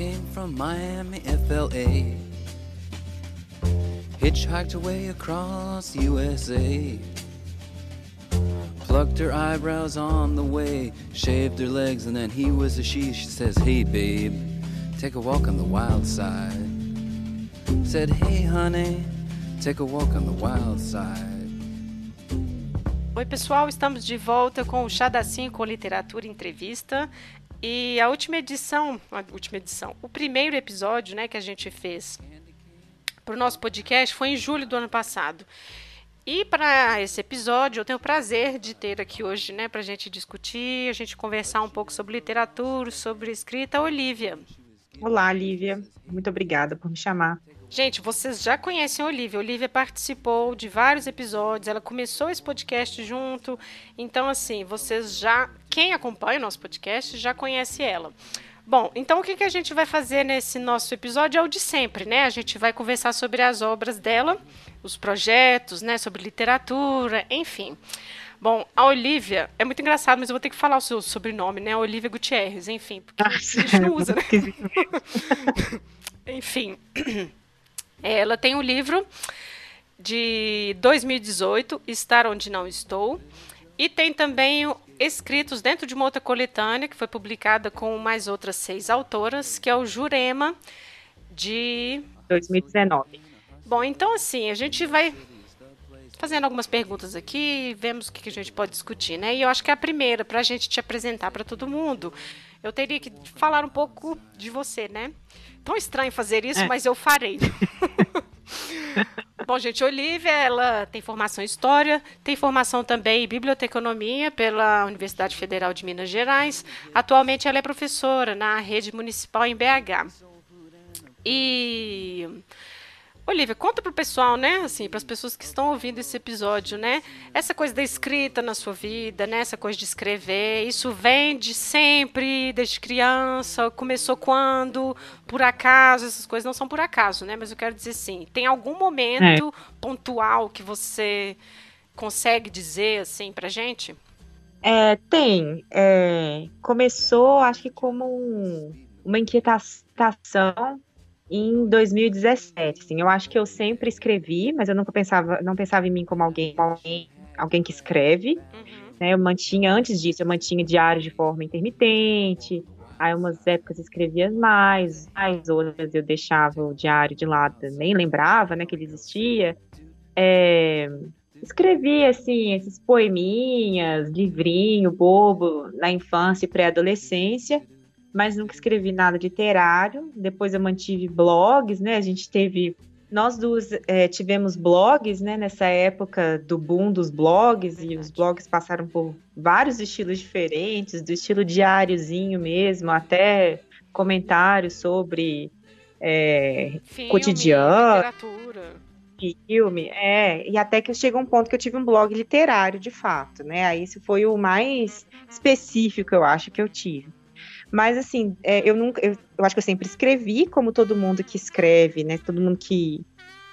Came from Miami, FLA. Hitchhiked away across USA. Plucked her eyebrows on the way, shaved her legs, and then he was a she. She says, Hey, babe, take a walk on the wild side. Said, Hey, honey, take a walk on the wild side. Oi, pessoal, estamos de volta com o Chá da 5 Literatura Entrevista. E a última edição, a última edição, o primeiro episódio né, que a gente fez para o nosso podcast foi em julho do ano passado. E para esse episódio, eu tenho o prazer de ter aqui hoje, né, para a gente discutir, a gente conversar um pouco sobre literatura, sobre escrita, Olivia. Olá, Lívia. Muito obrigada por me chamar. Gente, vocês já conhecem a Olivia. A Olivia participou de vários episódios, ela começou esse podcast junto. Então, assim, vocês já. Quem acompanha o nosso podcast já conhece ela. Bom, então o que, que a gente vai fazer nesse nosso episódio é o de sempre, né? A gente vai conversar sobre as obras dela, os projetos, né? Sobre literatura, enfim. Bom, a Olivia, é muito engraçado, mas eu vou ter que falar o seu sobrenome, né? Olivia Gutierrez, enfim, porque a gente não usa, né? enfim. Ela tem um livro de 2018, Estar Onde Não Estou, e tem também escritos dentro de uma outra coletânea que foi publicada com mais outras seis autoras, que é o Jurema de 2019. Bom, então assim, a gente vai fazendo algumas perguntas aqui, vemos o que a gente pode discutir, né? E eu acho que é a primeira, para a gente te apresentar para todo mundo, eu teria que falar um pouco de você, né? Tão estranho fazer isso, é. mas eu farei. Bom, gente, Olivia, ela tem formação em História, tem formação também em Biblioteconomia pela Universidade Federal de Minas Gerais. Atualmente ela é professora na rede municipal em BH. E Olivia, conta pro pessoal, né, assim, para as pessoas que estão ouvindo esse episódio, né, essa coisa da escrita na sua vida, né, essa coisa de escrever, isso vem de sempre, desde criança, começou quando, por acaso, essas coisas não são por acaso, né, mas eu quero dizer assim, tem algum momento é. pontual que você consegue dizer, assim, pra gente? É, tem. É, começou, acho que como um, uma inquietação em 2017. Assim, eu acho que eu sempre escrevi, mas eu nunca pensava, não pensava em mim como alguém, alguém, alguém que escreve. Uhum. Né? Eu mantinha, antes disso, eu mantinha diário de forma intermitente. Aí, umas épocas eu escrevia mais, mais outras eu deixava o diário de lado, nem lembrava né, que ele existia. É, escrevi, assim, esses poeminhas, livrinho bobo, na infância e pré-adolescência mas nunca escrevi nada literário. Depois eu mantive blogs, né? A gente teve. Nós duas é, tivemos blogs, né? Nessa época do boom dos blogs, e os blogs passaram por vários estilos diferentes, do estilo diáriozinho mesmo, até comentários sobre é, Filme, cotidiano. Literatura filme, é, e até que chegou um ponto que eu tive um blog literário, de fato, né? Aí isso foi o mais específico, eu acho, que eu tive. Mas, assim, é, eu nunca. Eu, eu, acho que eu sempre escrevi, como todo mundo que escreve, né? Todo mundo que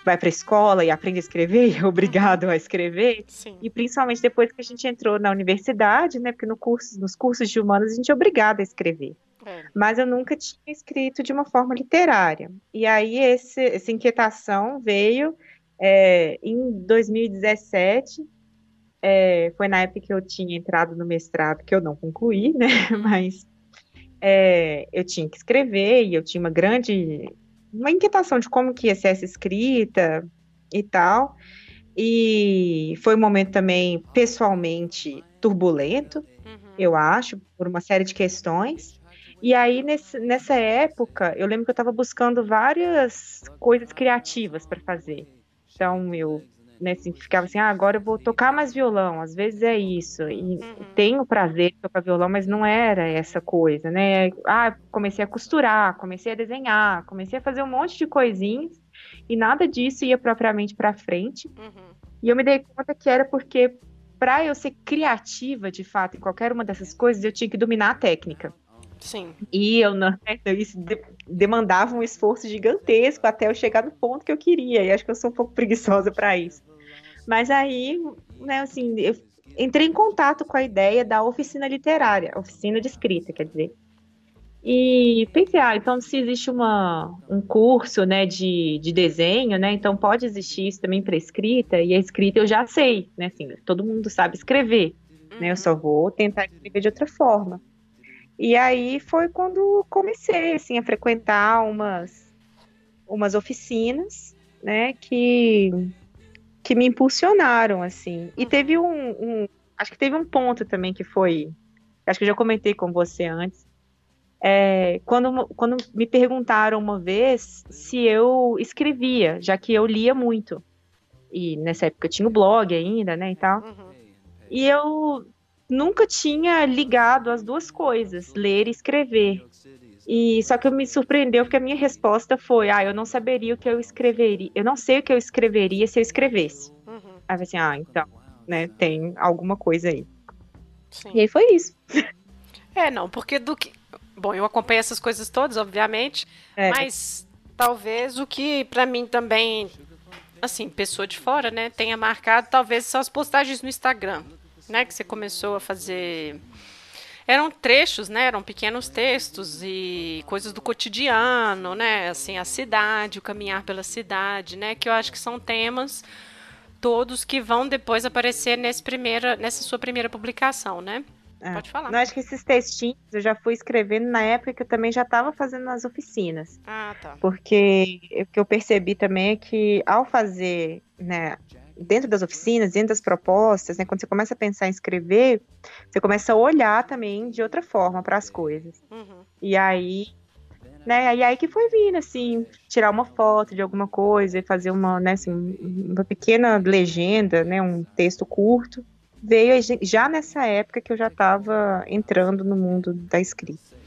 vai para a escola e aprende a escrever, é obrigado a escrever. Sim. E principalmente depois que a gente entrou na universidade, né? Porque no curso, nos cursos de humanos a gente é obrigado a escrever. É. Mas eu nunca tinha escrito de uma forma literária. E aí esse, essa inquietação veio é, em 2017. É, foi na época que eu tinha entrado no mestrado, que eu não concluí, né? Mas é, eu tinha que escrever e eu tinha uma grande uma inquietação de como que ia ser essa escrita e tal. E foi um momento também pessoalmente turbulento, uhum. eu acho, por uma série de questões. E aí, nesse, nessa época, eu lembro que eu estava buscando várias coisas criativas para fazer. Então, eu né, assim, ficava assim, ah, agora eu vou tocar mais violão, às vezes é isso, e uhum. tenho prazer de tocar violão, mas não era essa coisa, né, ah, comecei a costurar, comecei a desenhar, comecei a fazer um monte de coisinhas, e nada disso ia propriamente para frente, uhum. e eu me dei conta que era porque, para eu ser criativa, de fato, em qualquer uma dessas coisas, eu tinha que dominar a técnica. Sim. E eu não, isso demandava um esforço gigantesco até eu chegar no ponto que eu queria. E acho que eu sou um pouco preguiçosa para isso. Mas aí, né, assim, eu entrei em contato com a ideia da oficina literária, oficina de escrita, quer dizer. E pensei, ah, então se existe uma, um curso, né, de, de desenho, né, então pode existir isso também para escrita, e a escrita eu já sei, né, assim, todo mundo sabe escrever, né, eu só vou tentar escrever de outra forma. E aí foi quando comecei, assim, a frequentar umas, umas oficinas, né, que, que me impulsionaram, assim. E teve um, um, acho que teve um ponto também que foi, acho que eu já comentei com você antes, é, quando, quando me perguntaram uma vez se eu escrevia, já que eu lia muito. E nessa época eu tinha o blog ainda, né, e tal. Uhum. E eu nunca tinha ligado as duas coisas, ler e escrever. E só que me surpreendeu porque a minha resposta foi: ah, eu não saberia o que eu escreveria, eu não sei o que eu escreveria se eu escrevesse. Uhum. Aí eu assim, ah, então, né, tem alguma coisa aí. Sim. E aí foi isso. É, não, porque do que. Bom, eu acompanho essas coisas todas, obviamente, é. mas talvez o que para mim também, assim, pessoa de fora, né, tenha marcado, talvez são as postagens no Instagram né, que você começou a fazer eram trechos, né? Eram pequenos textos e coisas do cotidiano, né? Assim, a cidade, o caminhar pela cidade, né? Que eu acho que são temas todos que vão depois aparecer nesse primeira, nessa sua primeira publicação, né? É. Pode falar. Não, acho que esses textinhos eu já fui escrevendo na época que eu também já estava fazendo nas oficinas. Ah, tá. Porque o que eu percebi também é que ao fazer, né, dentro das oficinas, dentro das propostas, né, quando você começa a pensar em escrever, você começa a olhar também de outra forma para as coisas. Uhum. E aí, né, e aí que foi vindo, assim, tirar uma foto de alguma coisa e fazer uma, né, assim, uma pequena legenda, né, um texto curto. Veio já nessa época que eu já estava entrando no mundo da escrita.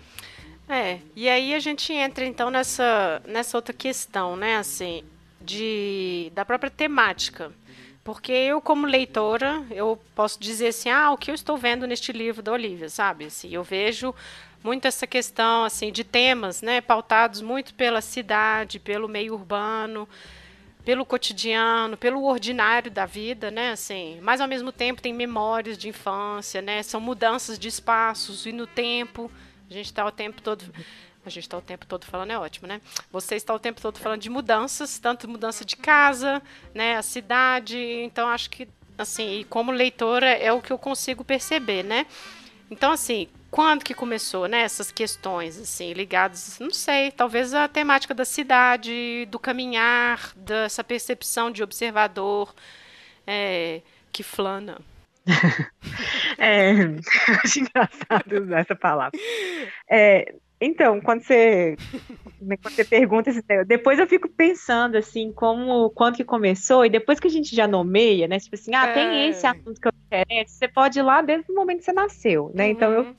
É, e aí a gente entra então nessa, nessa outra questão, né, assim, de, da própria temática. Porque eu, como leitora, eu posso dizer assim, ah, o que eu estou vendo neste livro da Olivia, sabe? Assim, eu vejo muito essa questão assim de temas, né, pautados muito pela cidade, pelo meio urbano, pelo cotidiano, pelo ordinário da vida, né, assim. Mas ao mesmo tempo tem memórias de infância, né? São mudanças de espaços e no tempo. A gente está o tempo todo a gente está o tempo todo falando, é ótimo, né? Você está o tempo todo falando de mudanças, tanto mudança de casa, né? A cidade. Então, acho que, assim, como leitora, é o que eu consigo perceber, né? Então, assim, quando que começou, né? Essas questões, assim, ligadas, não sei, talvez a temática da cidade, do caminhar, dessa percepção de observador é, que flana. é, acho engraçado usar essa palavra. É, então, quando você, né, quando você pergunta esse depois eu fico pensando assim, como quando que começou, e depois que a gente já nomeia, né? Tipo assim, ah, é. tem esse assunto que eu interessa, você pode ir lá desde o momento que você nasceu, né? Uhum. Então eu, uhum.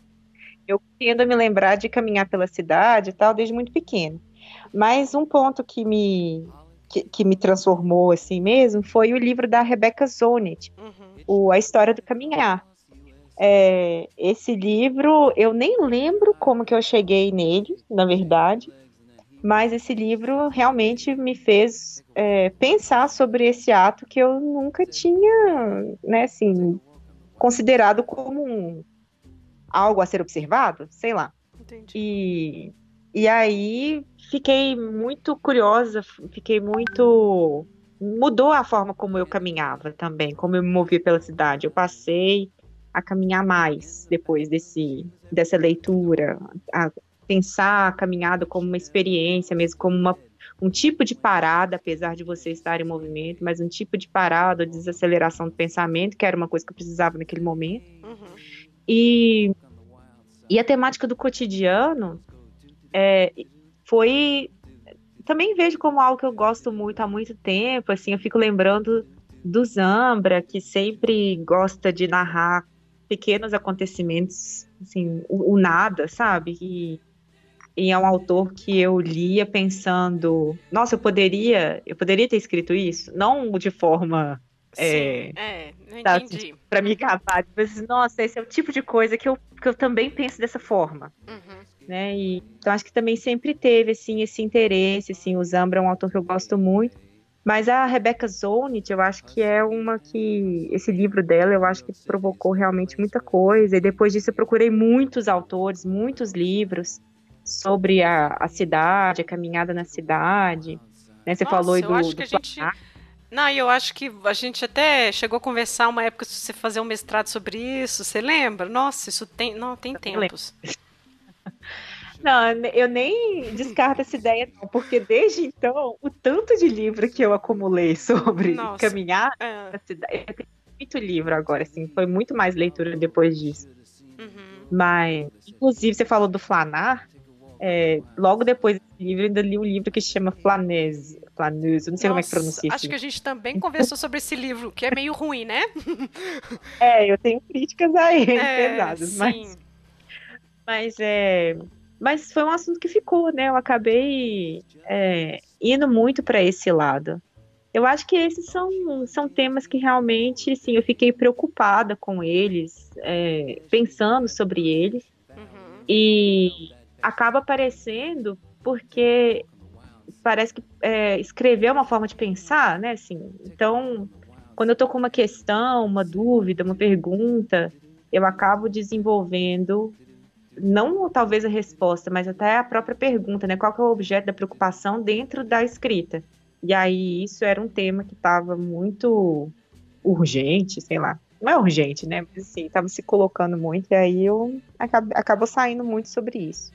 eu tendo a me lembrar de caminhar pela cidade e tal, desde muito pequeno. Mas um ponto que me, que, que me transformou assim mesmo foi o livro da Rebecca Zonet, uhum. o A História do Caminhar é, esse livro, eu nem lembro como que eu cheguei nele, na verdade, mas esse livro realmente me fez é, pensar sobre esse ato que eu nunca tinha, né, assim, considerado como um, algo a ser observado, sei lá. Entendi. E, e aí fiquei muito curiosa, fiquei muito mudou a forma como eu caminhava também, como eu me movia pela cidade. Eu passei a caminhar mais depois desse, dessa leitura, a pensar a caminhada como uma experiência, mesmo como uma, um tipo de parada, apesar de você estar em movimento, mas um tipo de parada, desaceleração do pensamento, que era uma coisa que eu precisava naquele momento. Uhum. E, e a temática do cotidiano é, foi também vejo como algo que eu gosto muito há muito tempo, assim, eu fico lembrando do Zambra, que sempre gosta de narrar pequenos acontecimentos, assim, o, o nada, sabe? E, e, é um autor que eu lia pensando, nossa, eu poderia, eu poderia ter escrito isso, não de forma Sim, é, é não tá, entendi. Para me acabar, mas nossa, esse é o tipo de coisa que eu, que eu também penso dessa forma. Uhum. Né? E, então acho que também sempre teve assim esse interesse, assim, o Zambra é um autor que eu gosto muito. Mas a Rebecca Zonit, eu acho que é uma que. Esse livro dela, eu acho que provocou realmente muita coisa. E depois disso, eu procurei muitos autores, muitos livros sobre a, a cidade, a caminhada na cidade. Né? Você Nossa, falou aí eu do, acho do que a gente-. Não, eu acho que a gente até chegou a conversar uma época se você fazer um mestrado sobre isso, você lembra? Nossa, isso tem, não, tem Eu tempos. Não, eu nem descarto essa ideia, não, porque desde então, o tanto de livro que eu acumulei sobre Nossa. caminhar É, cidade, eu tenho muito livro agora, assim, foi muito mais leitura depois disso. uhum. Mas, inclusive, você falou do Flanar, é, logo depois desse livro, eu ainda li um livro que se chama Flanese, Flanese, não sei como é que Nossa, pronuncia Acho esse que a gente também conversou sobre esse livro, que é meio ruim, né? É, eu tenho críticas a ele, É, pesadas, mas sim. Mas é, mas foi um assunto que ficou, né? Eu acabei é, indo muito para esse lado. Eu acho que esses são, são temas que realmente, sim, eu fiquei preocupada com eles, é, pensando sobre eles, Uhum. e acaba aparecendo porque parece que é, escrever é uma forma de pensar, né? Assim, então, quando eu tô com uma questão, uma dúvida, uma pergunta, eu acabo desenvolvendo não talvez a resposta, mas até a própria pergunta, né? Qual que é o objeto da preocupação dentro da escrita? E aí isso era um tema que estava muito urgente, sei lá. Não é urgente, né? Mas assim, estava se colocando muito, e aí eu acab acabou saindo muito sobre isso.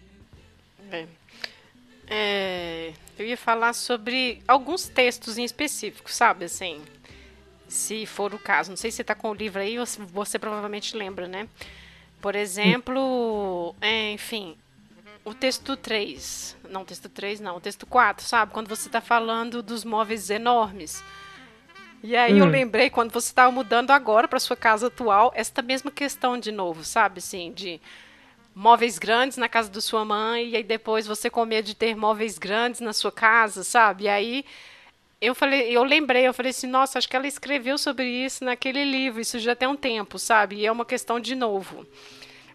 É, eu ia falar sobre alguns textos em específico, sabe? Assim, se for o caso. Não sei se você está com o livro aí, você provavelmente lembra, né? Por exemplo, é, enfim, o texto 3. Não, o texto 3 não, o texto 4, sabe? Quando você está falando dos móveis enormes. E aí eu Hum. lembrei quando você estava mudando agora para sua casa atual, esta mesma questão de novo, sabe? Assim, de móveis grandes na casa da sua mãe e aí depois você com medo de ter móveis grandes na sua casa, sabe? E aí eu falei, eu lembrei, eu falei assim, nossa, acho que ela escreveu sobre isso naquele livro, isso já tem um tempo, sabe? E é uma questão de novo.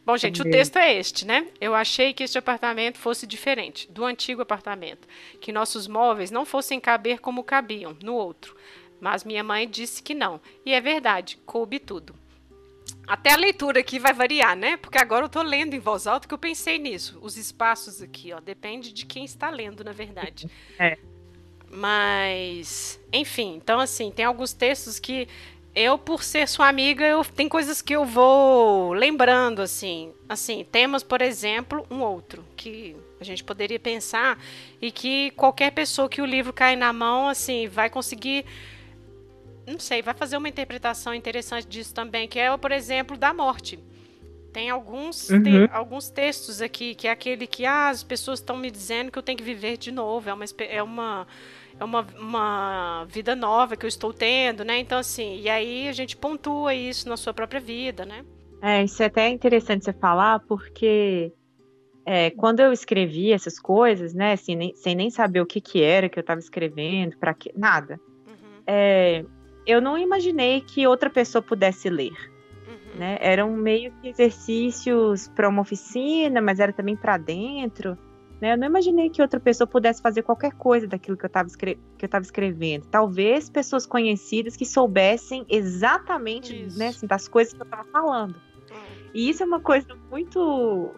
Bom, gente, o Entendi. texto é este, né? Eu achei que este apartamento fosse diferente do antigo apartamento, que nossos móveis não fossem caber como cabiam no outro. Mas minha mãe disse que não. E é verdade, coube tudo. Até a leitura aqui vai variar, né? Porque agora eu tô lendo em voz alta que eu pensei nisso. Os espaços aqui, ó, depende de quem está lendo, na verdade. É. Mas, enfim, então assim, tem alguns textos que eu, por ser sua amiga, eu tem coisas que eu vou lembrando, assim. Assim, temos, por exemplo, um outro que a gente poderia pensar e que qualquer pessoa que o livro cai na mão, assim, vai conseguir não sei, vai fazer uma interpretação interessante disso também, que é, por exemplo, da morte. Tem alguns, Uhum. te- alguns textos aqui, que é aquele que ah, as pessoas estão me dizendo que eu tenho que viver de novo, é uma, é uma, é uma, uma vida nova que eu estou tendo, né? Então, assim, e aí a gente pontua isso na sua própria vida, né? É, isso é até interessante você falar, porque é, quando eu escrevi essas coisas, né, assim, nem- sem nem saber o que que era que eu estava escrevendo, para que nada, Uhum, é, eu não imaginei que outra pessoa pudesse ler, uhum. né? Eram meio que exercícios para uma oficina, mas era também para dentro, né? Eu não imaginei que outra pessoa pudesse fazer qualquer coisa daquilo que eu estava estava escrevendo. Talvez pessoas conhecidas que soubessem exatamente, né, assim, das coisas que eu estava falando. Uhum, E isso é uma coisa muito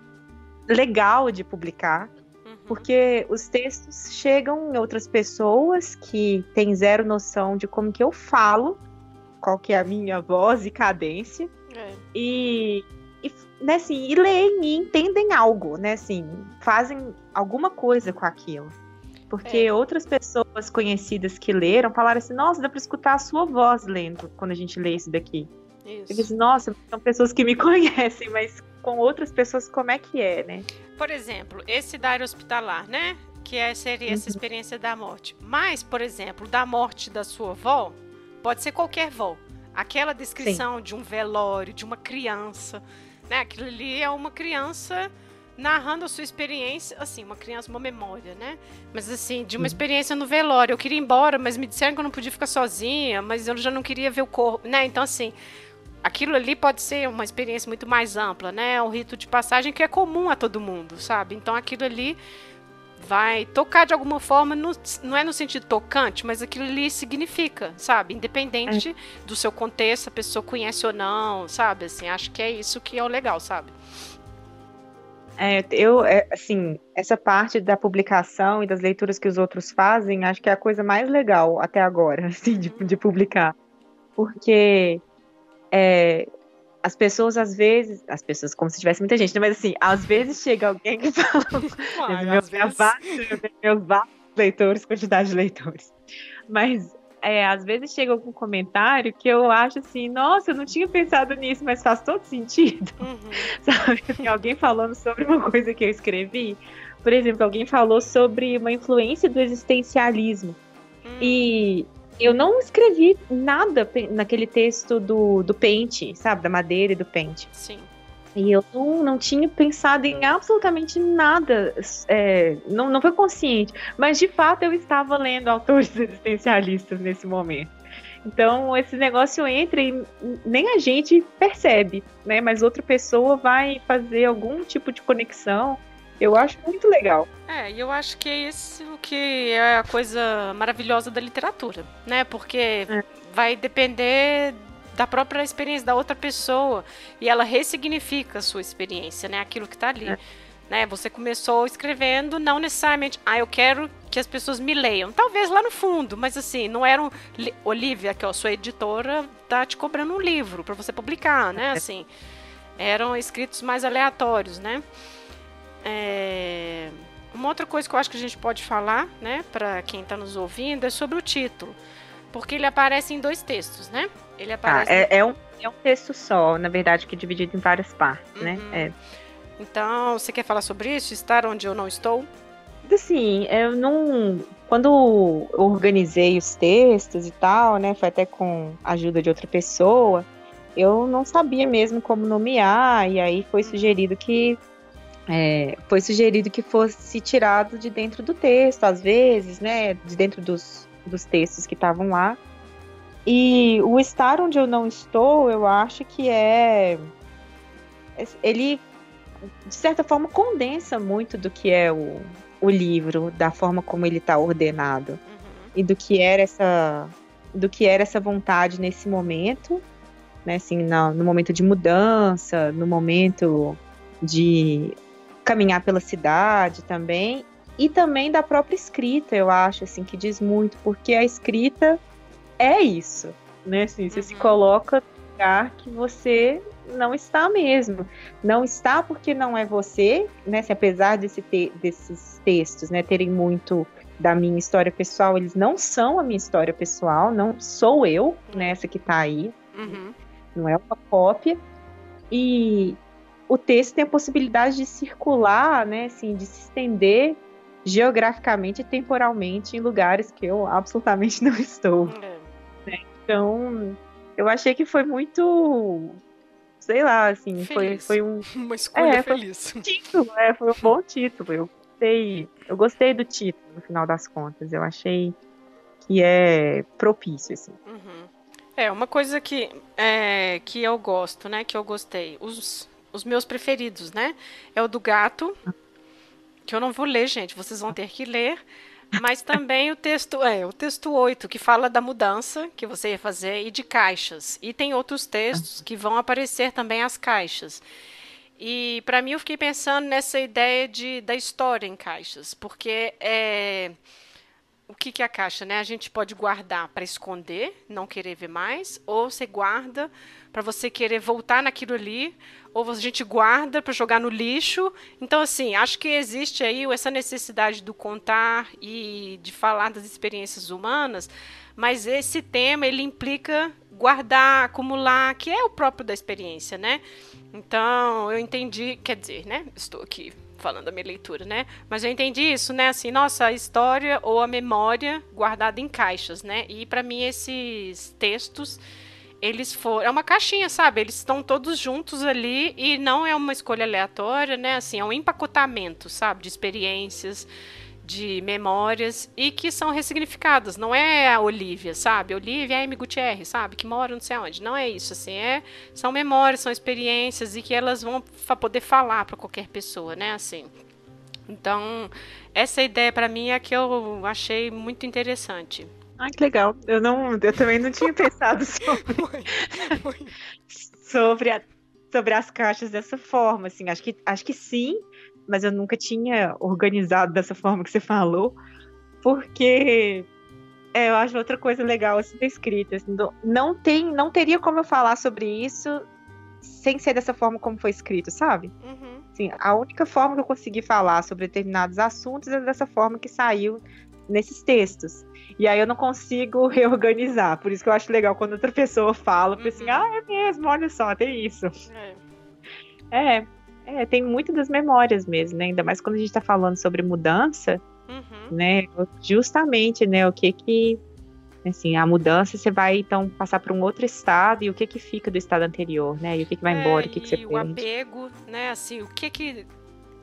legal de publicar, uhum. porque os textos chegam em outras pessoas que têm zero noção de como que eu falo, qual que é a minha voz e cadência, É. e, e, né, assim, e leem e entendem algo, né, assim, fazem alguma coisa com aquilo. Porque É. outras pessoas conhecidas que leram falaram assim, nossa, dá para escutar a sua voz lendo quando a gente lê isso daqui. Eu Isso. disse, nossa, são pessoas que me conhecem, mas com outras pessoas como é que é, né? Por exemplo, esse da área hospitalar, né? Que é, seria essa Uhum. experiência da morte. Mas, por exemplo, da morte da sua avó, pode ser qualquer avó. Aquela descrição de um velório, de uma criança, né? Aquilo ali é uma criança narrando a sua experiência, assim, uma criança, uma memória, né? Mas assim, de uma Uhum. experiência no velório. Eu queria ir embora, mas me disseram que eu não podia ficar sozinha, mas eu já não queria ver o corpo, né? Então, assim, aquilo ali pode ser uma experiência muito mais ampla, né? Um rito de passagem que é comum a todo mundo, sabe? Então aquilo ali vai tocar de alguma forma, no- não é no sentido tocante, mas aquilo ali significa, sabe? Independente do seu contexto, a pessoa conhece ou não, sabe? Assim, acho que é isso que é o legal, sabe? É, eu, é, assim, essa parte da publicação e das leituras que os outros fazem, acho que é a coisa mais legal até agora, assim, de, de publicar. Porque é, as pessoas, às vezes, as pessoas, como se tivesse muita gente, né? mas assim, às vezes chega alguém que fala. Uai, meus, vezes... Meus vários leitores, quantidade de leitores. Mas é, às vezes chega algum comentário que eu acho assim, nossa, eu não tinha pensado nisso, mas faz todo sentido. Uhum. Sabe? Alguém falando sobre uma coisa que eu escrevi. Por exemplo, alguém falou sobre uma influência do existencialismo. Uhum. E eu não escrevi nada naquele texto do, do pente, sabe? Da madeira e do pente. Sim. E eu não, não tinha pensado em absolutamente nada, é, não, não foi consciente, mas de fato eu estava lendo autores existencialistas nesse momento. Então esse negócio entra e nem a gente percebe, né? Mas outra pessoa vai fazer algum tipo de conexão. Eu acho muito legal. É, e eu acho que é isso que é a coisa maravilhosa da literatura, né? Porque é. vai depender da própria experiência da outra pessoa e ela ressignifica a sua experiência, né? Aquilo que está ali. É. Né? Você começou escrevendo, não necessariamente, ah, eu quero que as pessoas me leiam. Talvez lá no fundo, mas assim, não era um. Olivia, que é a sua editora, tá te cobrando um livro para você publicar, né? É. Assim, eram escritos mais aleatórios, né? É... Uma outra coisa que eu acho que a gente pode falar, né, para quem está nos ouvindo, é sobre o título. Porque ele aparece em dois textos, né? Ele ah, aparece. Ah, é, é, um, é um texto só, na verdade, que é dividido em várias partes, né? uhum. né? É. Então, você quer falar sobre isso? Estar onde eu não estou? Assim, eu não. Quando eu organizei os textos e tal, né? Foi até com a ajuda de outra pessoa. Eu não sabia mesmo como nomear, e aí foi sugerido que é, foi sugerido que fosse tirado de dentro do texto, às vezes, né, de dentro dos, dos textos que estavam lá. E o estar onde eu não estou, eu acho que é. Ele, de certa forma, condensa muito do que é o, o livro, da forma como ele está ordenado. Uhum. E do que era essa. Do que era essa vontade nesse momento, né? Assim, no, no momento de mudança, no momento de caminhar pela cidade também. E também da própria escrita, eu acho, assim, que diz muito, porque a escrita é isso, né? Assim, você uhum. se coloca no lugar que você não está mesmo. Não está porque não é você, né? Se apesar desse te desses textos, né, terem muito da minha história pessoal, eles não são a minha história pessoal, não sou eu, né, essa que está aí. Uhum. Não é uma cópia. E o texto tem a possibilidade de circular, né, assim, de se estender geograficamente e temporalmente em lugares que eu absolutamente não estou. É. Então, eu achei que foi muito. Sei lá, assim, foi, foi um. Uma escolha é, feliz. Foi um título, é, foi um bom título. Eu gostei, eu gostei do título, no final das contas. Eu achei que é propício, assim. Uhum. É, uma coisa que, é, que eu gosto, né? Que eu gostei. Os, os meus preferidos, né? É o do gato. Que eu não vou ler, gente. Vocês vão ter que ler. Mas também o texto, é, o texto 8, que fala da mudança que você ia fazer e de caixas. E tem outros textos que vão aparecer também as caixas. E para mim eu fiquei pensando nessa ideia de, da história em caixas, porque é, o que, que é a caixa, né? A gente pode guardar para esconder, não querer ver mais, ou você guarda para você querer voltar naquilo ali, ou a gente guarda para jogar no lixo. Então, assim, acho que existe aí essa necessidade do contar e de falar das experiências humanas, mas esse tema ele implica guardar, acumular, que é o próprio da experiência, né? Então, eu entendi, quer dizer, né? Estou aqui falando da minha leitura, né? Mas eu entendi isso, né? Assim, nossa, a história ou a memória guardada em caixas, né? E para mim esses textos eles foram. É uma caixinha, sabe? Eles estão todos juntos ali e não é uma escolha aleatória, né? Assim, é um empacotamento, sabe? De experiências, de memórias e que são ressignificadas. Não é a Olivia, sabe? Olivia é M. Gutierrez, sabe? Que mora não sei onde. Não é isso, assim. É, são memórias, são experiências e que elas vão poder falar para qualquer pessoa, né? Assim. Então, essa ideia para mim é que eu achei muito interessante. Ah, que legal. Eu não, eu também não tinha pensado sobre, sobre, a, sobre as caixas dessa forma, assim, acho que, acho que sim, mas eu nunca tinha organizado dessa forma que você falou, porque é, eu acho outra coisa legal assim da escrita. Assim, não tem, não teria como eu falar sobre isso sem ser dessa forma como foi escrito, sabe? Uhum. Assim, a única forma que eu consegui falar sobre determinados assuntos é dessa forma que saiu nesses textos. E aí eu não consigo reorganizar. Por isso que eu acho legal quando outra pessoa fala, assim, uhum. assim, ah, é mesmo, olha só, tem isso. É. é. É, tem muito das memórias mesmo, né? Ainda mais quando a gente está falando sobre mudança, uhum. né? Justamente, né, o que que assim, a mudança você vai então passar para um outro estado e o que que fica do estado anterior, né? E o que que vai é, embora, o que que você o apego, né, assim, o que que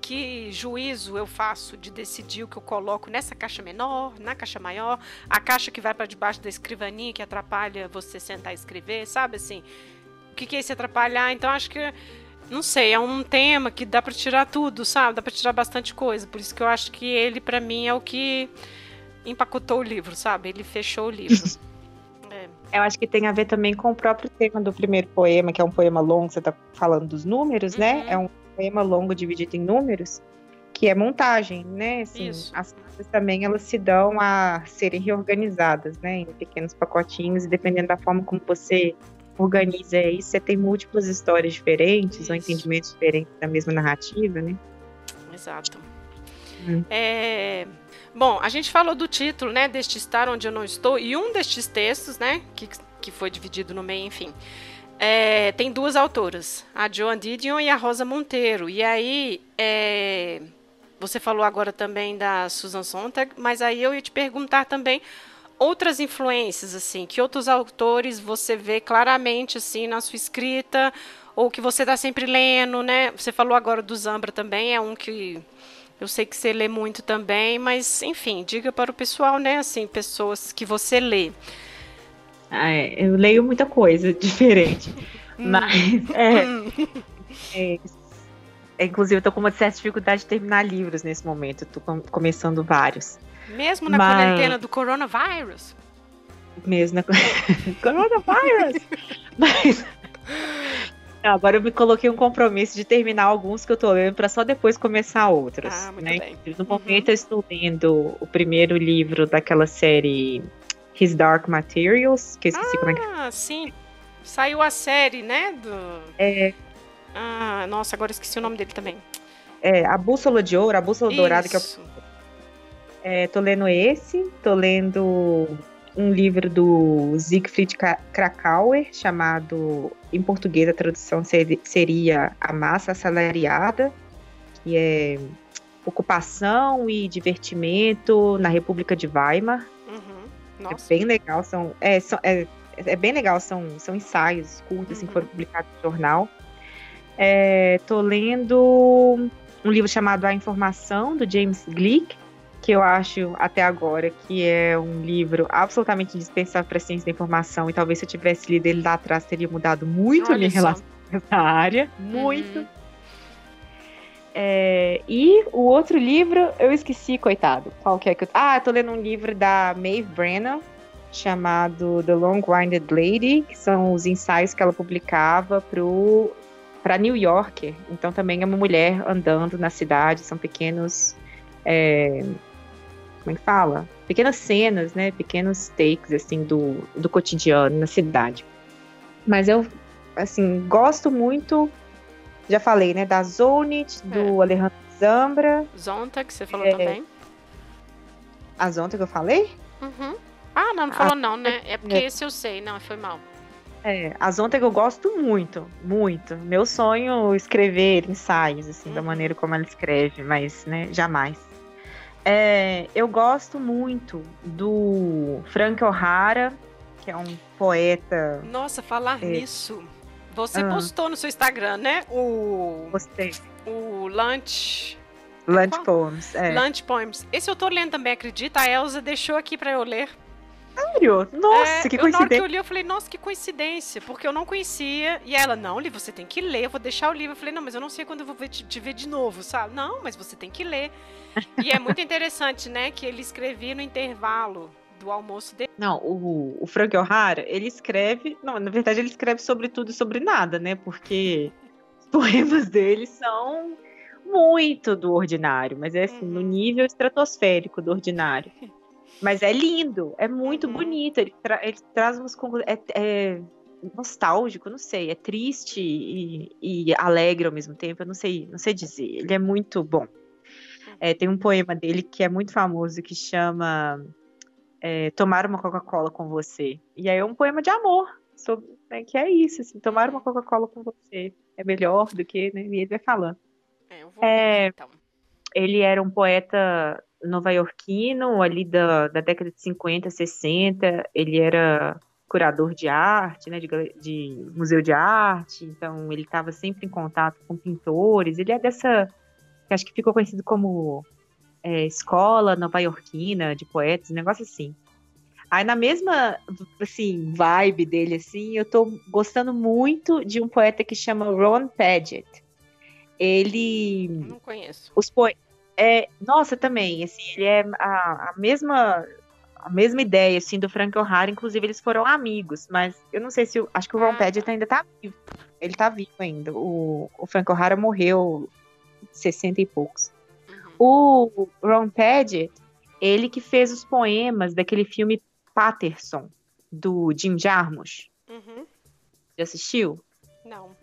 que juízo eu faço de decidir o que eu coloco nessa caixa menor, na caixa maior, a caixa que vai para debaixo da escrivaninha que atrapalha você sentar e escrever, sabe assim? O que, que é esse atrapalhar? Então acho que não sei, é um tema que dá para tirar tudo, sabe? Dá para tirar bastante coisa. Por isso que eu acho que ele para mim é o que empacotou o livro, sabe? Ele fechou o livro. é. Eu acho que tem a ver também com o próprio tema do primeiro poema, que é um poema longo, você tá falando dos números, né? uhum. né? É um poema longo dividido em números, que é montagem, né? Assim, Isso. As coisas também elas se dão a serem reorganizadas, né? Em pequenos pacotinhos, e dependendo da forma como você organiza isso, você tem múltiplas histórias diferentes isso. ou entendimentos diferentes da mesma narrativa, né? Exato. Hum. É... Bom, a gente falou do título, né, deste Estar Onde Eu Não Estou, e um destes textos, né, que, que foi dividido no meio, enfim, é, tem duas autoras, a Joan Didion e a Rosa Monteiro. E aí, é, você falou agora também da Susan Sontag, mas aí eu ia te perguntar também outras influências, assim, que outros autores você vê claramente, assim, na sua escrita, ou que você está sempre lendo, né? Você falou agora do Zambra também, é um que eu sei que você lê muito também, mas, enfim, diga para o pessoal, né, assim, pessoas que você lê. Ah, é, eu leio muita coisa diferente. Hum. mas é, é, é, inclusive eu tô com uma certa dificuldade de terminar livros nesse momento. Eu tô começando vários. Mesmo na mas... quarentena do coronavírus? Mesmo na coronavírus! mas agora eu me coloquei um compromisso de terminar alguns que eu tô lendo para só depois começar outros. Ah, muito né? bem. No momento uhum. eu estou lendo o primeiro livro daquela série His Dark Materials, que eu esqueci ah, como é que. Ah, sim. Saiu a série, né? Do... É. Ah, nossa, agora esqueci o nome dele também. É, a Bússola de Ouro, a Bússola Isso. Dourada, que eu. É, tô lendo esse, tô lendo um livro do Siegfried Krakauer, chamado, em português a tradução seria A Massa Assalariada, que é ocupação e divertimento na República de Weimar. Nossa. É bem legal, são, é, são, é, é bem legal, são, são ensaios curtos assim, que foram uhum. publicados no jornal. É, tô lendo um livro chamado A Informação, do James Glick, que eu acho até agora que é um livro absolutamente indispensável para a ciência da informação, e talvez se eu tivesse lido ele lá atrás teria mudado muito Olha a minha só. relação com essa área, muito. Uhum. É, e o outro livro, eu esqueci, coitado. Qual que é que eu. Ah, tô lendo um livro da Maeve Brennan, chamado The Long Winded Lady, que são os ensaios que ela publicava pro para New Yorker. Então também é uma mulher andando na cidade, são pequenos é, como é que fala? Pequenas cenas, né? Pequenos takes assim do, do cotidiano na cidade. Mas eu assim, gosto muito já falei, né? Da Zonit, do é. Alejandro Zambra. Zonta, que você falou é... também. A Zonta que eu falei? Uhum. Ah, não, não falou a... não, né? É porque é. esse eu sei, não, foi mal. É, a Zonta que eu gosto muito, muito. Meu sonho é escrever ensaios, assim, uhum. da maneira como ela escreve, mas, né, jamais. É, eu gosto muito do Frank O'Hara, que é um poeta. Nossa, falar é, nisso. Você ah. postou no seu Instagram, né? O. Postei. O Lunch. Lunch Qual? Poems. É. Lunch Poems. Esse eu tô lendo também, acredita? A Elsa deixou aqui pra eu ler. Sério? Nossa, é, que coincidência. Na hora que eu li, eu falei, nossa, que coincidência, porque eu não conhecia. E ela, não, Li, você tem que ler, eu vou deixar o livro. Eu falei, não, mas eu não sei quando eu vou ver, te, te ver de novo, sabe? Não, mas você tem que ler. e é muito interessante, né, que ele escrevia no intervalo do almoço dele. Não, o, o Frank O'Hara, ele escreve. Não, na verdade, ele escreve sobre tudo e sobre nada, né? Porque poemas dele são muito do ordinário, mas é assim, no uhum. nível estratosférico do ordinário. Mas é lindo, é muito uhum. bonito. Ele, tra ele, traz umas é, é, nostálgico, não sei, é triste e, e, alegre ao mesmo tempo. Eu não sei, não sei dizer. Ele é muito bom. É, tem um poema dele que é muito famoso que chama é, Tomar uma Coca-Cola com você. E aí é um poema de amor sobre né, que é isso, assim, tomar uma Coca-Cola com você é melhor do que, né? E ele vai falando. É, eu vou é, então. Ele era um poeta nova-iorquino, ali da, da década de 50, 60. Ele era curador de arte, né, de, de museu de arte, então ele estava sempre em contato com pintores. Ele é dessa, que acho que ficou conhecido como é, escola nova-iorquina de poetas, um negócio assim. Aí na mesma, assim, vibe dele, assim, eu tô gostando muito de um poeta que chama Ron Padgett. Ele... Não conheço. Os po... é, nossa, também, assim, ele é a, a mesma a mesma ideia, assim, do Frank O'Hara, inclusive eles foram amigos, mas eu não sei se, acho que o Ron ah, Padgett ainda tá vivo, ele tá vivo ainda, o, o Frank O'Hara morreu 60 e poucos. Uhum. O Ron Padgett, ele que fez os poemas daquele filme Patterson, do Jim Jarmusch. Uhum. Já assistiu? Não.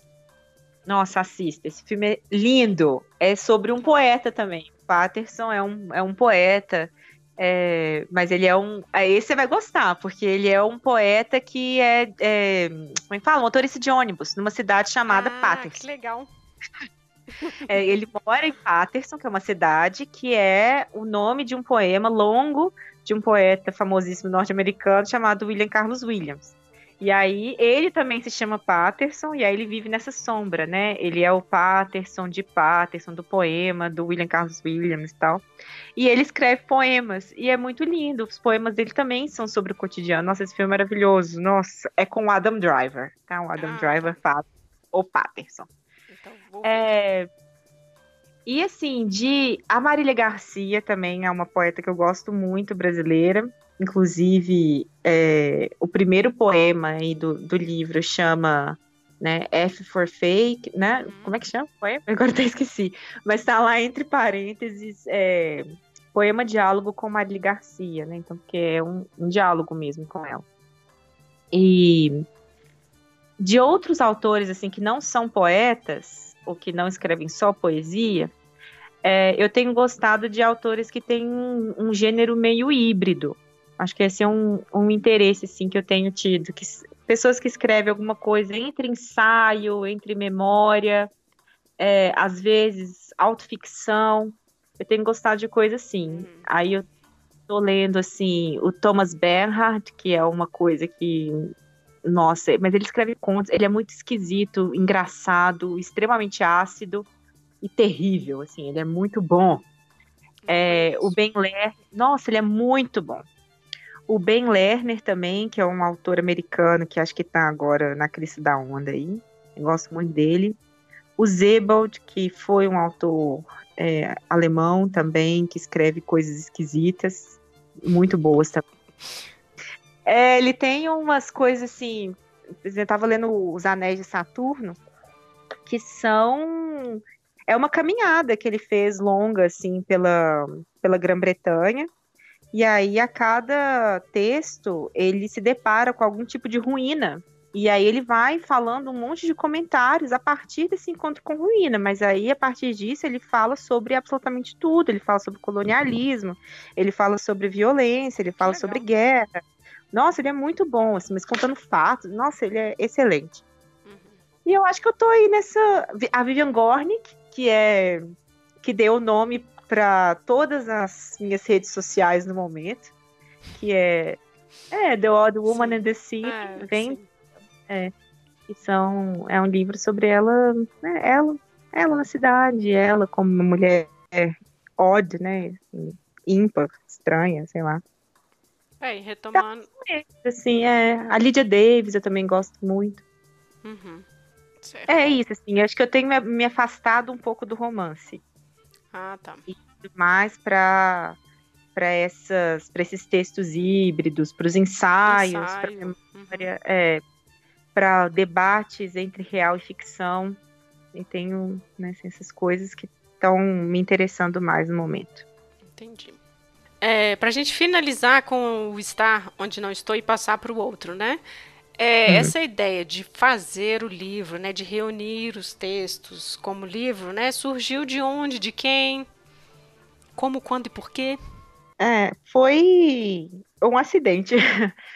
Nossa, assista. Esse filme é lindo. É sobre um poeta também. Patterson é um, é um poeta. É, mas ele é um. Aí você vai gostar, porque ele é um poeta que é. é como é que fala? Motorista de ônibus, numa cidade chamada ah, Patterson. Que legal. É, ele mora em Patterson, que é uma cidade que é o nome de um poema longo de um poeta famosíssimo norte-americano chamado William Carlos Williams. E aí ele também se chama Patterson e aí ele vive nessa sombra, né? Ele é o Patterson de Patterson do poema do William Carlos Williams e tal. E ele escreve poemas e é muito lindo. Os poemas dele também são sobre o cotidiano. Nossa, esse filme é maravilhoso. Nossa, é com o Adam Driver, tá? O Adam ah, Driver faz o Patterson. Então, é, e assim, de a Marília Garcia também é uma poeta que eu gosto muito, brasileira. Inclusive, é, o primeiro poema aí do, do livro chama né, F for Fake, né? Como é que chama o poema? Agora até esqueci. Mas tá lá entre parênteses, é, poema diálogo com Marília Garcia, né? Então, porque é um, um diálogo mesmo com ela. E de outros autores, assim, que não são poetas, ou que não escrevem só poesia, é, eu tenho gostado de autores que têm um, um, gênero meio híbrido. Acho que esse é um, um interesse assim, que eu tenho tido. Que, pessoas que escrevem alguma coisa entre ensaio, entre memória, é, às vezes autoficção. Eu tenho gostado de coisa assim. Uhum. Aí eu tô lendo assim o Thomas Bernhard, que é uma coisa que nossa, mas ele escreve contos, ele é muito esquisito, engraçado, extremamente ácido e terrível, assim, ele é muito bom. É, o Ben Lerner, nossa, ele é muito bom. O Ben Lerner também, que é um autor americano que acho que tá agora na crise da onda aí, eu gosto muito dele. O Zebald, que foi um autor é, alemão também, que escreve coisas esquisitas, muito boas também. É, ele tem umas coisas assim. Eu estava lendo os Anéis de Saturno, que são. É uma caminhada que ele fez longa, assim, pela, pela Grã-Bretanha. E aí, a cada texto, ele se depara com algum tipo de ruína. E aí ele vai falando um monte de comentários a partir desse encontro com ruína, mas aí a partir disso ele fala sobre absolutamente tudo, ele fala sobre colonialismo, ele fala sobre violência, ele fala sobre guerra, nossa, ele é muito bom, assim, mas contando fatos, nossa, ele é excelente. Uhum. E eu acho que eu tô aí nessa. A Vivian Gornick, que é. que deu o nome para todas as minhas redes sociais no momento, que é. É, The Odd Woman sim. and the Sea, é, vem. É, que são, é um livro sobre ela, né, ela, ela na cidade, ela como uma mulher odd, né, assim, ímpar, estranha, sei lá. É, e retomando. Tá, assim, é. A Lydia Davis eu também gosto muito. Uhum. É isso, assim. Acho que eu tenho me afastado um pouco do romance. Ah, tá. E mais para para essas para esses textos híbridos, para os ensaios, para memória, uhum. é, para debates entre real e ficção. e tenho né, assim, essas coisas que estão me interessando mais no momento. Entendi. É, para a gente finalizar com o estar onde não estou e passar para o outro, né? É, uhum. Essa ideia de fazer o livro, né, de reunir os textos como livro, né, surgiu de onde, de quem, como, quando e por quê? É, foi um acidente.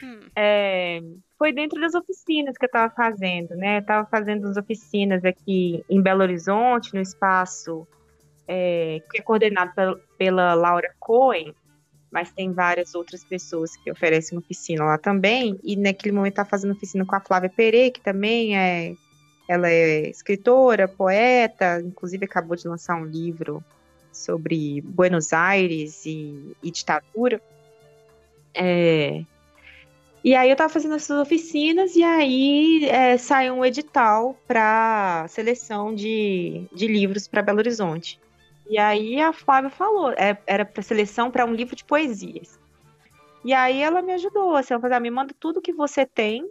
Hum. É, foi dentro das oficinas que eu estava fazendo, né? Eu estava fazendo as oficinas aqui em Belo Horizonte, no espaço é, que é coordenado pela, pela Laura Cohen, mas tem várias outras pessoas que oferecem oficina lá também. E naquele momento tá fazendo oficina com a Flávia Pereira, que também é. Ela é escritora, poeta, inclusive acabou de lançar um livro sobre Buenos Aires e, e ditadura. É, e aí eu estava fazendo essas oficinas e aí é, saiu um edital para seleção de, de livros para Belo Horizonte. E aí a Flávia falou, é, era para seleção para um livro de poesias. E aí ela me ajudou, assim, ela falou, ah, me manda tudo que você tem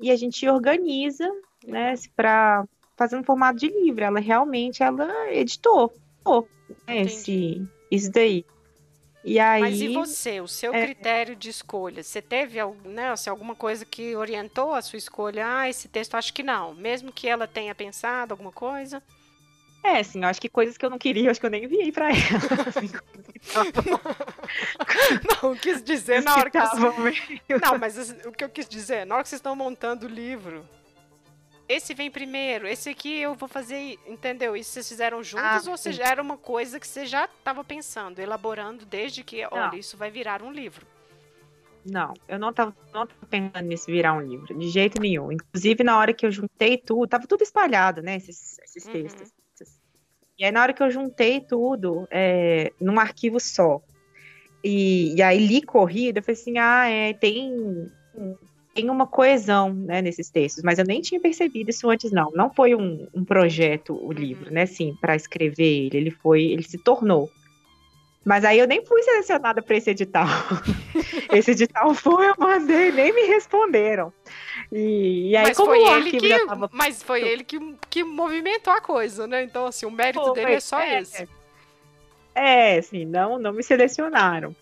e a gente organiza, né, para fazer um formato de livro. Ela realmente, ela editou, né, esse, isso daí. E aí, Mas e você, o seu é, critério de escolha? Você teve né, assim, alguma coisa que orientou a sua escolha? Ah, esse texto acho que não. Mesmo que ela tenha pensado alguma coisa? É, assim, eu acho que coisas que eu não queria, eu acho que eu nem enviei pra ela. Assim, não, quis dizer na hora que. que Não, mas o que eu quis dizer, na hora que vocês estão montando o livro, esse vem primeiro, esse aqui eu vou fazer, entendeu? Isso vocês fizeram juntos ah, ou seja, era uma coisa que você já estava pensando, elaborando desde que, não. olha, isso vai virar um livro? Não, eu não estava não tava pensando nisso virar um livro, de jeito nenhum. Inclusive, na hora que eu juntei tudo, tava tudo espalhado, né, esses, esses uhum. E aí, na hora que eu juntei tudo é, num arquivo só, e, e aí li corrida, eu falei assim: ah, é, tem, tem uma coesão né, nesses textos, mas eu nem tinha percebido isso antes, não. Não foi um, um projeto o livro, né, assim, para escrever ele, ele foi, ele se tornou. Mas aí eu nem fui selecionada para esse edital. esse edital foi, eu mandei, nem me responderam. E, e aí, mas como foi o ele que, tava... Mas foi ele que, que movimentou a coisa, né? Então, assim, o mérito dele é só é, esse. É, assim, não, não me selecionaram.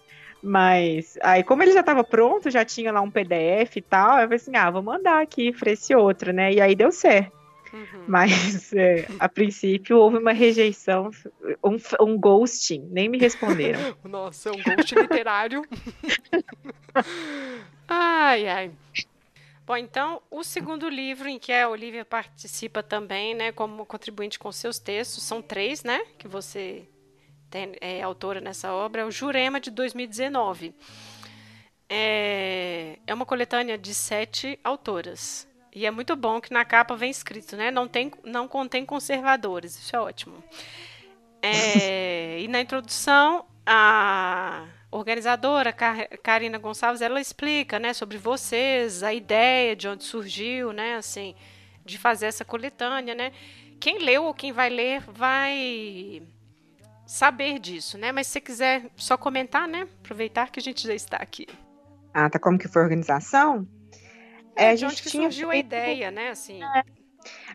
Mas aí, como ele já estava pronto, já tinha lá um PDF e tal, eu falei assim: ah, vou mandar aqui para esse outro, né? E aí deu certo. Uhum. Mas é, a princípio houve uma rejeição, um, um ghosting, nem me responderam. Nossa, um ghost literário. ai, ai. Bom, então, o segundo livro em que a Olivia participa também, né, como contribuinte com seus textos, são três, né, que você tem, é autora nessa obra, é o Jurema, de 2019. É, é uma coletânea de sete autoras. E é muito bom que na capa vem escrito, né, não, tem, não contém conservadores, isso é ótimo. É, e na introdução, a organizadora, Karina Gonçalves, ela explica, né, sobre vocês, a ideia de onde surgiu, né, assim, de fazer essa coletânea, né. Quem leu ou quem vai ler vai saber disso, né, mas se você quiser só comentar, né, aproveitar que a gente já está aqui. Ah, tá como que foi a organização? É, é a gente onde que tinha surgiu feito... a ideia, né, assim... É.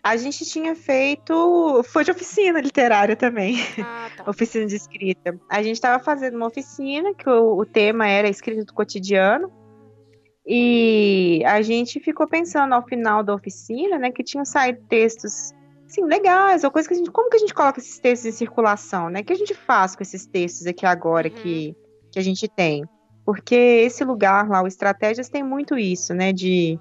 A gente tinha feito. Foi de oficina literária também. Ah, tá. oficina de escrita. A gente estava fazendo uma oficina que o, o, tema era escrita do cotidiano. E a gente ficou pensando ao final da oficina, né, que tinham saído textos assim, legais, ou coisa que a gente. Como que a gente coloca esses textos em circulação, né? O que a gente faz com esses textos aqui agora uhum. que, que a gente tem? Porque esse lugar lá, o Estratégias, tem muito isso, né? De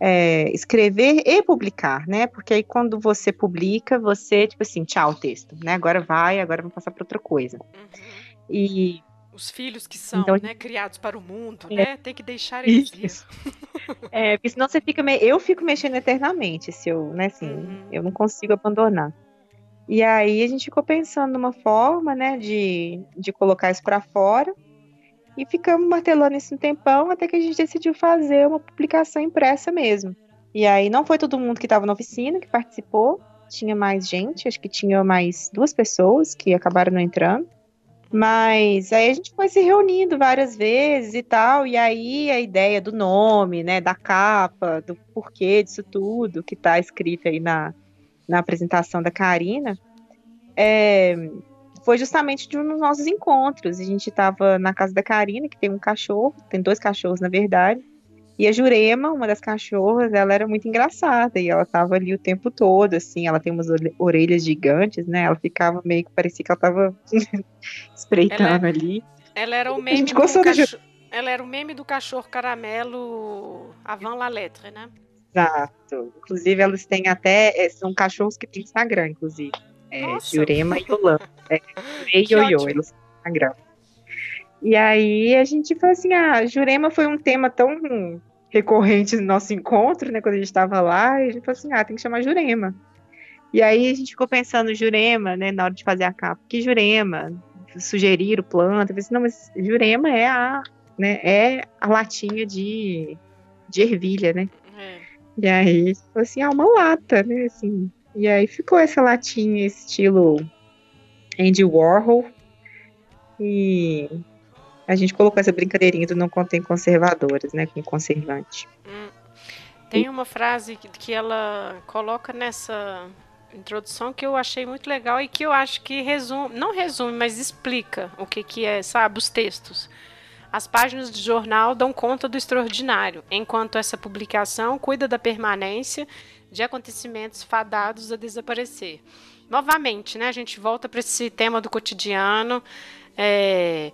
é, escrever e publicar, né? Porque aí quando você publica, você, tipo assim, tchau, texto, né? Agora vai, agora vamos passar para outra coisa. Uhum. E os filhos que são, então, né, criados para o mundo, é, né? Tem que deixar eles isso. é, porque senão você fica, me... eu fico mexendo eternamente, se eu, né, assim, uhum. eu não consigo abandonar. E aí a gente ficou pensando numa forma, né, de, de colocar isso para fora e ficamos martelando isso um tempão até que a gente decidiu fazer uma publicação impressa mesmo. E aí não foi todo mundo que estava na oficina que participou, tinha mais gente, acho que tinha mais duas pessoas que acabaram não entrando. Mas aí a gente foi se reunindo várias vezes e tal, e aí a ideia do nome, né, da capa, do porquê disso tudo que está escrito aí na, na apresentação da Karina, é, foi justamente de um dos nossos encontros. A gente estava na casa da Karina, que tem um cachorro, tem dois cachorros, na verdade. E a Jurema, uma das cachorras, ela era muito engraçada e ela estava ali o tempo todo, assim, ela tem umas orelhas gigantes, né? Ela ficava meio que parecia que ela estava espreitando ela, é ali. Ela era o meme do cachorro, ela era o meme do cachorro caramelo Avant la lettre, né? Exato. Inclusive, elas têm até. É, são cachorros que têm Instagram, inclusive. É, Jurema e Yolanda. É, e Ioiô, eles têm Instagram. E aí a gente falou assim: ah, Jurema foi um tema tão recorrente no nosso encontro, né? Quando a gente estava lá, e a gente falou assim: ah, tem que chamar Jurema. E aí a gente ficou pensando Jurema, né, na hora de fazer a capa. Que Jurema? Sugeriram planta. Eu falei assim, não, mas Jurema é a, né, é a latinha de, de ervilha, né? E aí, falou assim, ah, uma lata, né, assim. E aí ficou essa latinha estilo Andy Warhol. E a gente colocou essa brincadeirinha do não contém conservadores, né, com conservante. Hum. Tem uma frase que, ela coloca nessa introdução que eu achei muito legal e que eu acho que resume, não resume, mas explica o que, que é, sabe, os textos. As páginas do jornal dão conta do extraordinário, enquanto essa publicação cuida da permanência de acontecimentos fadados a desaparecer. Novamente, né, a gente volta para esse tema do cotidiano, é,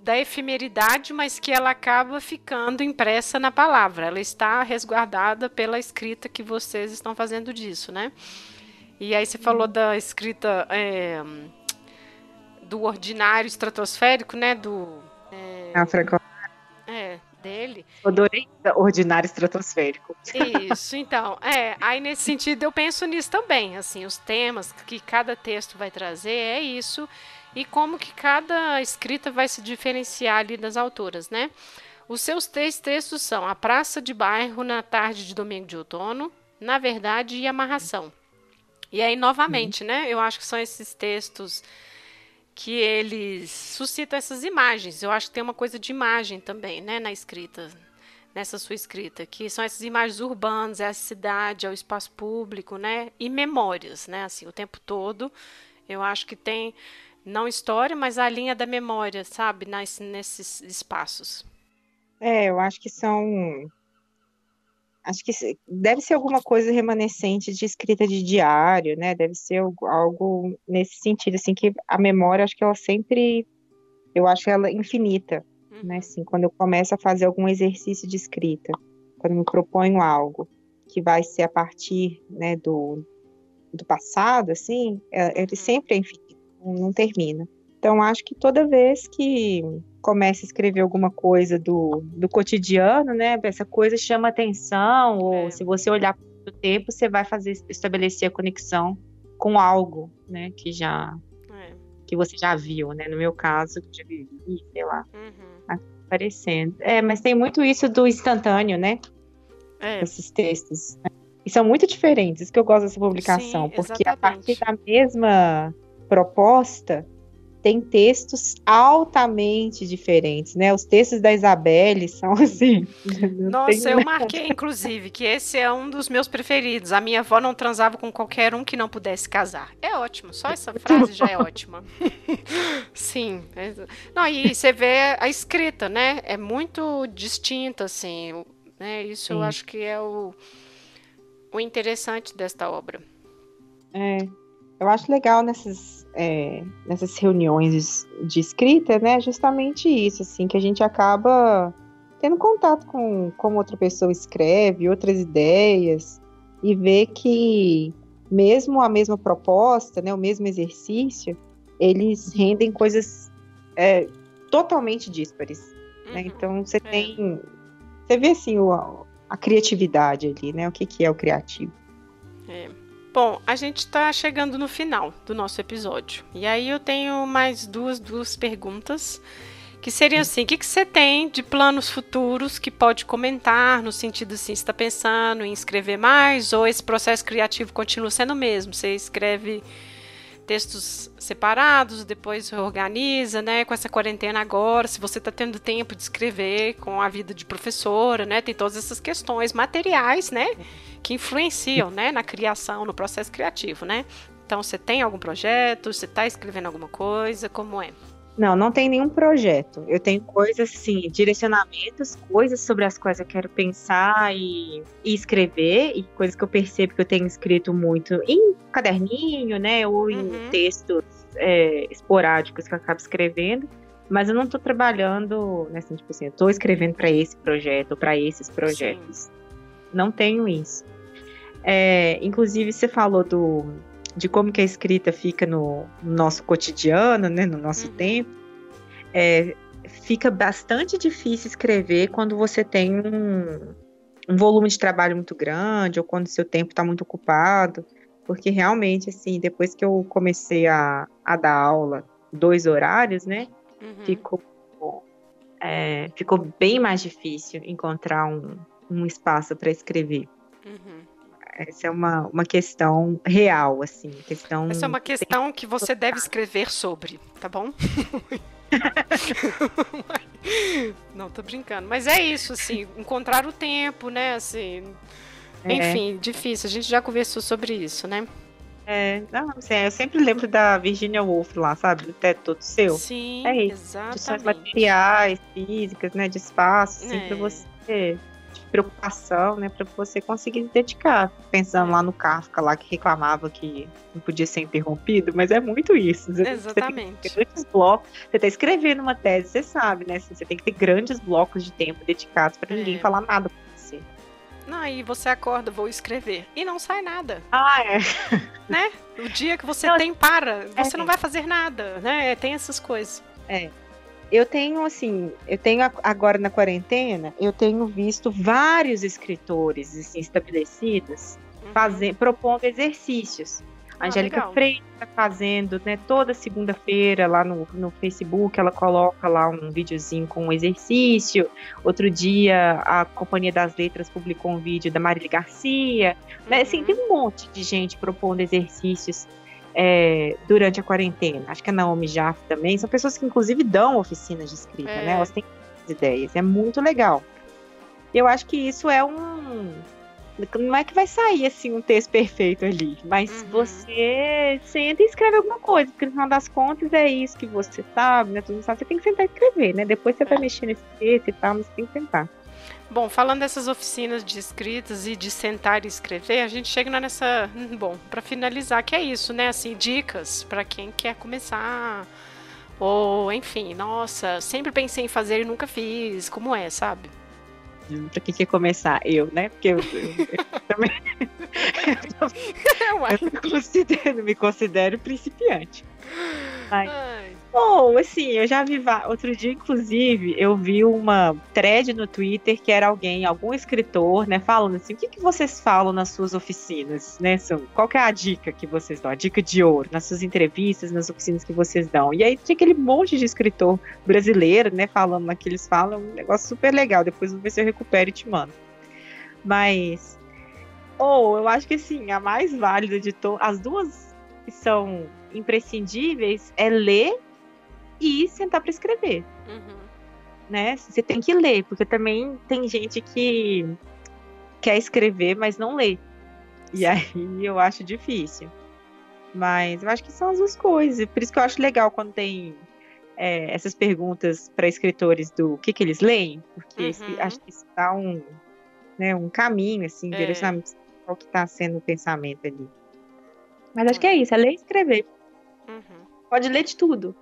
da efemeridade, mas que ela acaba ficando impressa na palavra. Ela está resguardada pela escrita que vocês estão fazendo disso, né? E aí você falou da escrita é, do ordinário estratosférico, né? Do é, dele. Adorei ordinário estratosférico. Isso, então. É, aí nesse sentido eu penso nisso também, assim, os temas que cada texto vai trazer é isso e como que cada escrita vai se diferenciar ali das autoras, né? Os seus três textos são A Praça de Bairro na Tarde de Domingo de Outono, Na Verdade e Amarração. E aí, novamente, uhum. né? Eu acho que são esses textos que eles suscitam essas imagens. Eu acho que tem uma coisa de imagem também, né, na escrita, nessa sua escrita, que são essas imagens urbanas, é a cidade, é o espaço público, né, e memórias, né, assim, o tempo todo. Eu acho que tem não história, mas a linha da memória, sabe, nas, nesses espaços. É, eu acho que são acho que deve ser alguma coisa remanescente de escrita de diário, né? Deve ser algo nesse sentido, assim, que a memória, acho que ela sempre, eu acho ela infinita, né? uhum. Assim, quando eu começo a fazer algum exercício de escrita, quando eu me proponho algo que vai ser a partir, né, do, do passado, assim, é, ele uhum. sempre é infinito, não termina. Então, acho que toda vez que começa a escrever alguma coisa do, do cotidiano, né? Essa coisa chama atenção, ou é. se você olhar o tempo, você vai fazer estabelecer a conexão com algo, né? Que já é. que você já viu, né? No meu caso, que já vivi, sei lá, uhum. aparecendo. É, mas tem muito isso do instantâneo, né? É. Esses textos. E são muito diferentes, isso que eu gosto dessa publicação, Sim, porque a partir da mesma proposta, tem textos altamente diferentes, né? Os textos da Isabelle são assim. Nossa, eu marquei, inclusive, que esse é um dos meus preferidos. A minha avó não transava com qualquer um que não pudesse casar. É ótimo, só essa frase já é ótima. Sim. Não, e você vê a escrita, né? É muito distinta, assim. Né? Isso Sim. eu acho que é o, o interessante desta obra. É. Eu acho legal nessas é, nessas reuniões de escrita, né, justamente isso, assim, que a gente acaba tendo contato com como outra pessoa escreve, outras ideias, e ver que mesmo a mesma proposta, né, o mesmo exercício, eles rendem coisas é, totalmente díspares. Né? Uhum, né? Então você é. tem, você vê assim o, a criatividade ali, né? O que, que é o criativo. É. Bom, a gente está chegando no final do nosso episódio. E aí eu tenho mais duas, duas perguntas. Que seriam assim: o que, você tem de planos futuros que pode comentar, no sentido assim, está pensando em escrever mais, ou esse processo criativo continua sendo o mesmo? Você escreve textos separados, depois organiza, né? Com essa quarentena agora, se você está tendo tempo de escrever com a vida de professora, né? Tem todas essas questões materiais, né? Que influenciam, né, na criação, no processo criativo, né? Então, você tem algum projeto? Você está escrevendo alguma coisa? Como é? Não, não tem nenhum projeto. Eu tenho coisas, assim, direcionamentos, coisas sobre as quais eu quero pensar e, e, escrever, e coisas que eu percebo que eu tenho escrito muito em caderninho, né, ou em uhum. textos é, esporádicos que eu acabo escrevendo. Mas eu não estou trabalhando, né, assim, tipo assim, eu estou escrevendo para esse projeto, para esses projetos. Sim. Não tenho isso. É, inclusive, você falou do, de como que a escrita fica no, no nosso cotidiano, né, no nosso uhum. tempo, é, fica bastante difícil escrever quando você tem um, um volume de trabalho muito grande ou quando seu tempo está muito ocupado, porque realmente, assim, depois que eu comecei a, a dar aula, dois horários, né, uhum. ficou, é, ficou bem mais difícil encontrar um, um espaço para escrever. Uhum. Essa é uma, uma questão real, assim, questão. Essa é uma questão que você deve escrever sobre, tá bom? Não, tô brincando. Mas é isso, assim, encontrar o tempo, né? Assim. É. Enfim, difícil. A gente já conversou sobre isso, né? É, não, assim, eu sempre lembro da Virginia Woolf lá, sabe? Do teto todo seu. Sim, é isso. Exatamente. materiais, físicas, né? De espaço, assim, é. pra você preocupação, né, para você conseguir se dedicar. Pensando lá no Kafka, lá que reclamava que não podia ser interrompido, mas é muito isso. Você Exatamente. Você grandes blocos, você está escrevendo uma tese, você sabe, né? Você tem que ter grandes blocos de tempo dedicados para ninguém é. falar nada com você. Não, aí você acorda, vou escrever. E não sai nada. Ah, é. Né? O dia que você não, tem para, você é. não vai fazer nada, né? Tem essas coisas. É eu tenho assim, eu tenho agora na quarentena, eu tenho visto vários escritores assim, estabelecidos uhum. fazendo, propondo exercícios. A ah, Angélica legal. Freire está fazendo, né, toda segunda-feira lá no, no Facebook, ela coloca lá um videozinho com um exercício. Outro dia, a Companhia das Letras publicou um vídeo da Marília Garcia. Uhum. Né, assim, uhum. tem um monte de gente propondo exercícios é, durante a quarentena. Acho que a Naomi Jaff também. São pessoas que, inclusive, dão oficinas de escrita, né? é. né? Elas têm ideias. É muito legal. Eu acho que isso é um. Não é que vai sair assim um texto perfeito ali, mas uhum. você senta e escreve alguma coisa, porque no final das contas é isso que você sabe, né? Tudo sabe, você tem que sentar e escrever, né? Depois você vai é. mexer nesse texto e tal, mas você tem que sentar. Bom, falando dessas oficinas de escritas e de sentar e escrever, a gente chega nessa, bom, para finalizar, que é isso, né? Assim, dicas para quem quer começar ou, enfim, nossa, sempre pensei em fazer e nunca fiz, como é, sabe? Pra quem quer começar? Eu, né? Porque eu, eu, eu também. eu, eu considero, me considero principiante. Ai. Ai. Bom, assim, eu já vi. Outro dia, inclusive, eu vi uma thread no Twitter que era alguém, algum escritor, né, falando assim: o que, que vocês falam nas suas oficinas, né? Qual que é a dica que vocês dão? A dica de ouro, nas suas entrevistas, nas oficinas que vocês dão. E aí tinha aquele monte de escritor brasileiro, né, falando que eles falam, um negócio super legal. Depois vou ver se eu recupero e te mando. Mas. Ou, oh, eu acho que assim, a mais válida de todas. As duas que são imprescindíveis é ler e sentar para escrever. Uhum. Né? Você tem que ler, porque também tem gente que quer escrever, mas não lê. E aí eu acho difícil. Mas eu acho que são as duas coisas. Por isso que eu acho legal quando tem é, essas perguntas para escritores do que, que eles leem, porque uhum. esse, acho que isso dá um, né, um caminho, assim, é. direcionamento ao que está sendo o pensamento ali. Mas acho que é isso, é ler e escrever. Uhum. Pode ler de tudo.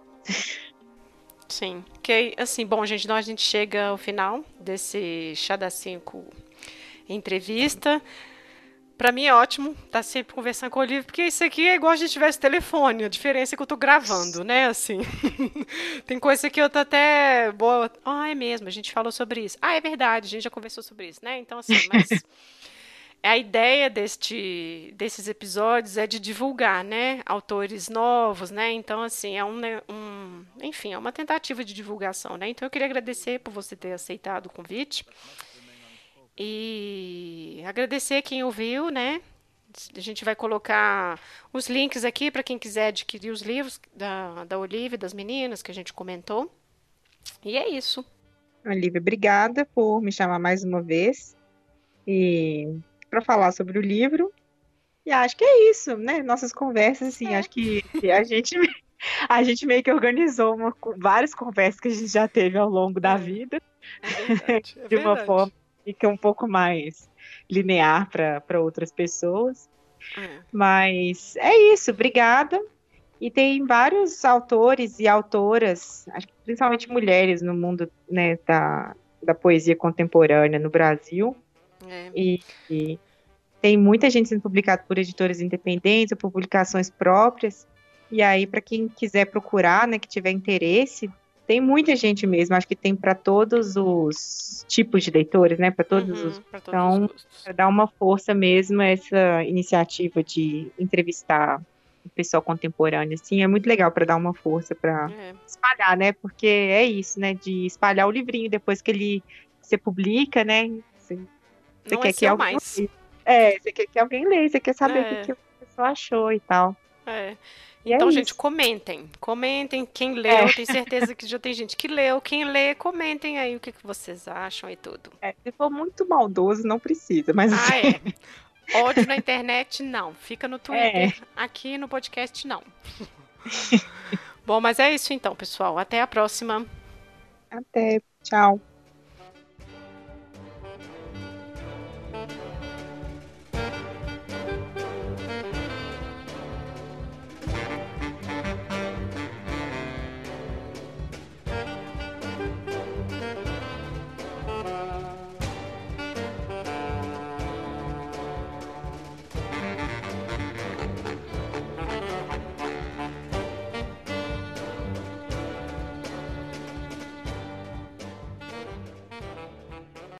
Sim. Que assim, bom, gente, então a gente chega ao final desse Chá da 5 entrevista. Para mim é ótimo estar tá sempre conversando com o Olivia, porque isso aqui é igual a gente tivesse telefone. A diferença é que eu tô gravando, né? Assim. Tem coisa que eu tô até boa. Ah, é mesmo, a gente falou sobre isso. Ah, é verdade, a gente já conversou sobre isso, né? Então, assim, mas. a ideia deste, desses episódios é de divulgar, né, autores novos, né, então, assim, é um, né, um, enfim, é uma tentativa de divulgação, né, então eu queria agradecer por você ter aceitado o convite e agradecer quem ouviu, né, a gente vai colocar os links aqui para quem quiser adquirir os livros da, da Olivia, das meninas que a gente comentou, e é isso. Olivia, obrigada por me chamar mais uma vez, e para falar sobre o livro. E acho que é isso, né? Nossas conversas, assim, é. acho que a gente a gente meio que organizou uma, várias conversas que a gente já teve ao longo da é. vida. É verdade, é de uma forma que é um pouco mais linear para outras pessoas. É. Mas é isso, obrigada. E tem vários autores e autoras, acho que principalmente mulheres no mundo né, da, da poesia contemporânea no Brasil. É. E, e, tem muita gente sendo publicada por editoras independentes ou por publicações próprias. E aí, para quem quiser procurar, né, que tiver interesse, tem muita gente mesmo. Acho que tem para todos os tipos de leitores, né? Para todos uhum, os. Todos então, para dar uma força mesmo essa iniciativa de entrevistar o pessoal contemporâneo, assim, é muito legal para dar uma força para é. espalhar, né? Porque é isso, né? De espalhar o livrinho depois que ele você publica, né? Você, você quer é que alguém mais. É, você quer que alguém leia, você quer saber é. o que, é. que a pessoa achou e tal. É. É então, é gente, comentem. Comentem quem leu. É. Tenho certeza que já tem gente que leu. Quem lê, comentem aí o que, que vocês acham e tudo. É, se for muito maldoso, não precisa, mas. Ah, é. Ódio na internet, não. Fica no Twitter. É. Aqui no podcast, não. Bom, mas é isso então, pessoal. Até a próxima. Até. Tchau.